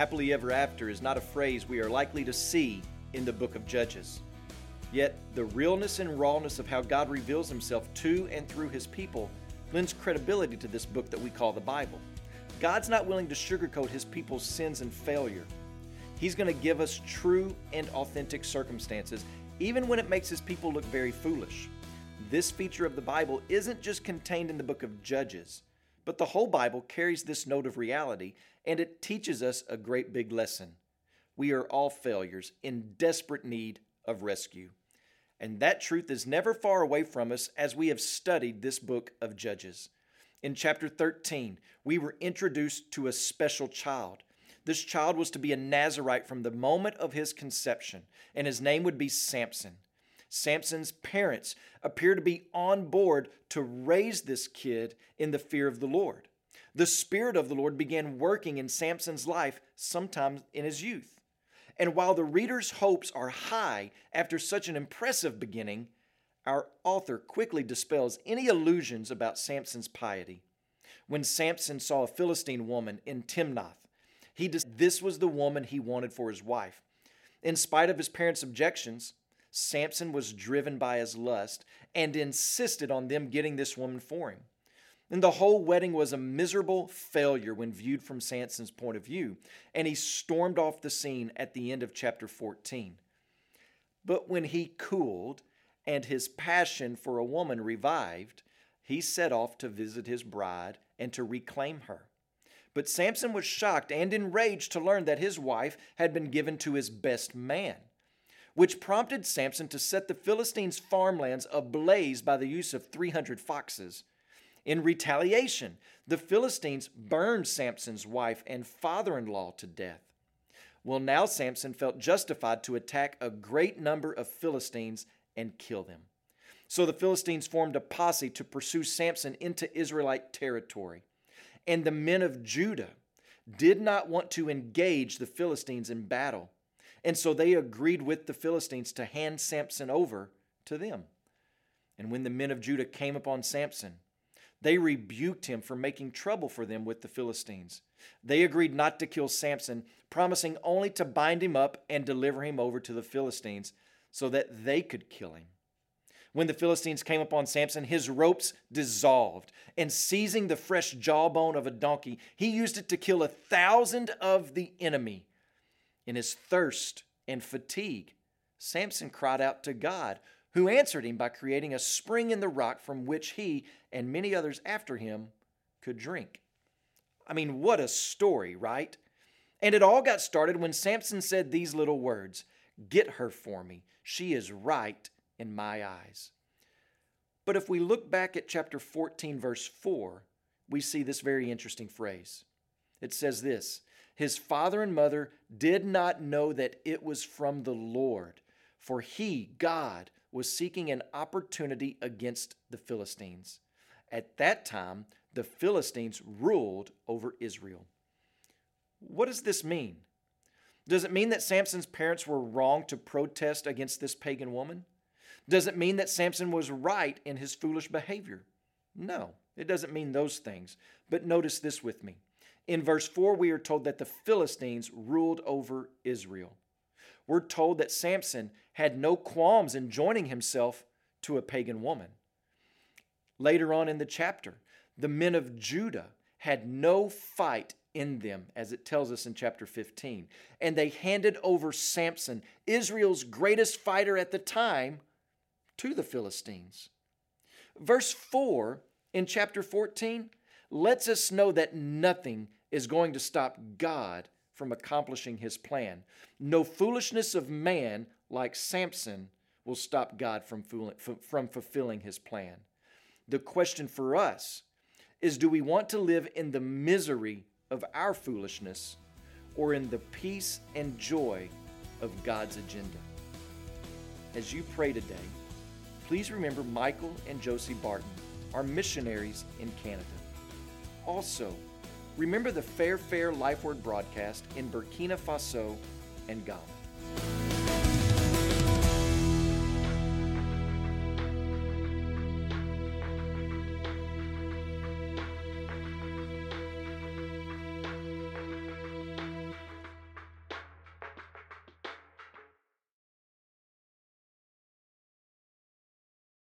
Happily ever after is not a phrase we are likely to see in the book of Judges. Yet, the realness and rawness of how God reveals himself to and through his people lends credibility to this book that we call the Bible. God's not willing to sugarcoat his people's sins and failure. He's going to give us true and authentic circumstances, even when it makes his people look very foolish. This feature of the Bible isn't just contained in the book of Judges, but the whole Bible carries this note of reality, and it teaches us a great big lesson. We are all failures in desperate need of rescue. And that truth is never far away from us as we have studied this book of Judges. In chapter 13, we were introduced to a special child. This child was to be a Nazarite from the moment of his conception, and his name would be Samson. Samson's parents appear to be on board to raise this kid in the fear of the Lord. The Spirit of the Lord began working in Samson's life sometime in his youth. And while the reader's hopes are high after such an impressive beginning, our author quickly dispels any illusions about Samson's piety. When Samson saw a Philistine woman in Timnath, he dis- this was the woman he wanted for his wife. In spite of his parents' objections, Samson was driven by his lust and insisted on them getting this woman for him. And the whole wedding was a miserable failure when viewed from Samson's point of view, and he stormed off the scene at the end of chapter 14. But when he cooled and his passion for a woman revived, he set off to visit his bride and to reclaim her. But Samson was shocked and enraged to learn that his wife had been given to his best man, which prompted Samson to set the Philistines' farmlands ablaze by the use of 300 foxes. In retaliation, the Philistines burned Samson's wife and father in law to death. Well, now Samson felt justified to attack a great number of Philistines and kill them. So the Philistines formed a posse to pursue Samson into Israelite territory. And the men of Judah did not want to engage the Philistines in battle. And so they agreed with the Philistines to hand Samson over to them. And when the men of Judah came upon Samson, they rebuked him for making trouble for them with the Philistines. They agreed not to kill Samson, promising only to bind him up and deliver him over to the Philistines so that they could kill him. When the Philistines came upon Samson, his ropes dissolved, and seizing the fresh jawbone of a donkey, he used it to kill a thousand of the enemy. In his thirst and fatigue, Samson cried out to God, who answered him by creating a spring in the rock from which he and many others after him could drink. I mean, what a story, right? And it all got started when Samson said these little words Get her for me. She is right in my eyes. But if we look back at chapter 14, verse 4, we see this very interesting phrase. It says this His father and mother did not know that it was from the Lord, for he, God, was seeking an opportunity against the Philistines. At that time, the Philistines ruled over Israel. What does this mean? Does it mean that Samson's parents were wrong to protest against this pagan woman? Does it mean that Samson was right in his foolish behavior? No, it doesn't mean those things. But notice this with me. In verse 4, we are told that the Philistines ruled over Israel. We're told that Samson had no qualms in joining himself to a pagan woman. Later on in the chapter, the men of Judah had no fight in them, as it tells us in chapter 15. And they handed over Samson, Israel's greatest fighter at the time, to the Philistines. Verse 4 in chapter 14 lets us know that nothing is going to stop God from accomplishing his plan. No foolishness of man like Samson will stop God from, from fulfilling his plan. The question for us is do we want to live in the misery of our foolishness or in the peace and joy of God's agenda? As you pray today, please remember Michael and Josie Barton, our missionaries in Canada. Also, remember the Frafra Life Word broadcast in Burkina Faso and Ghana.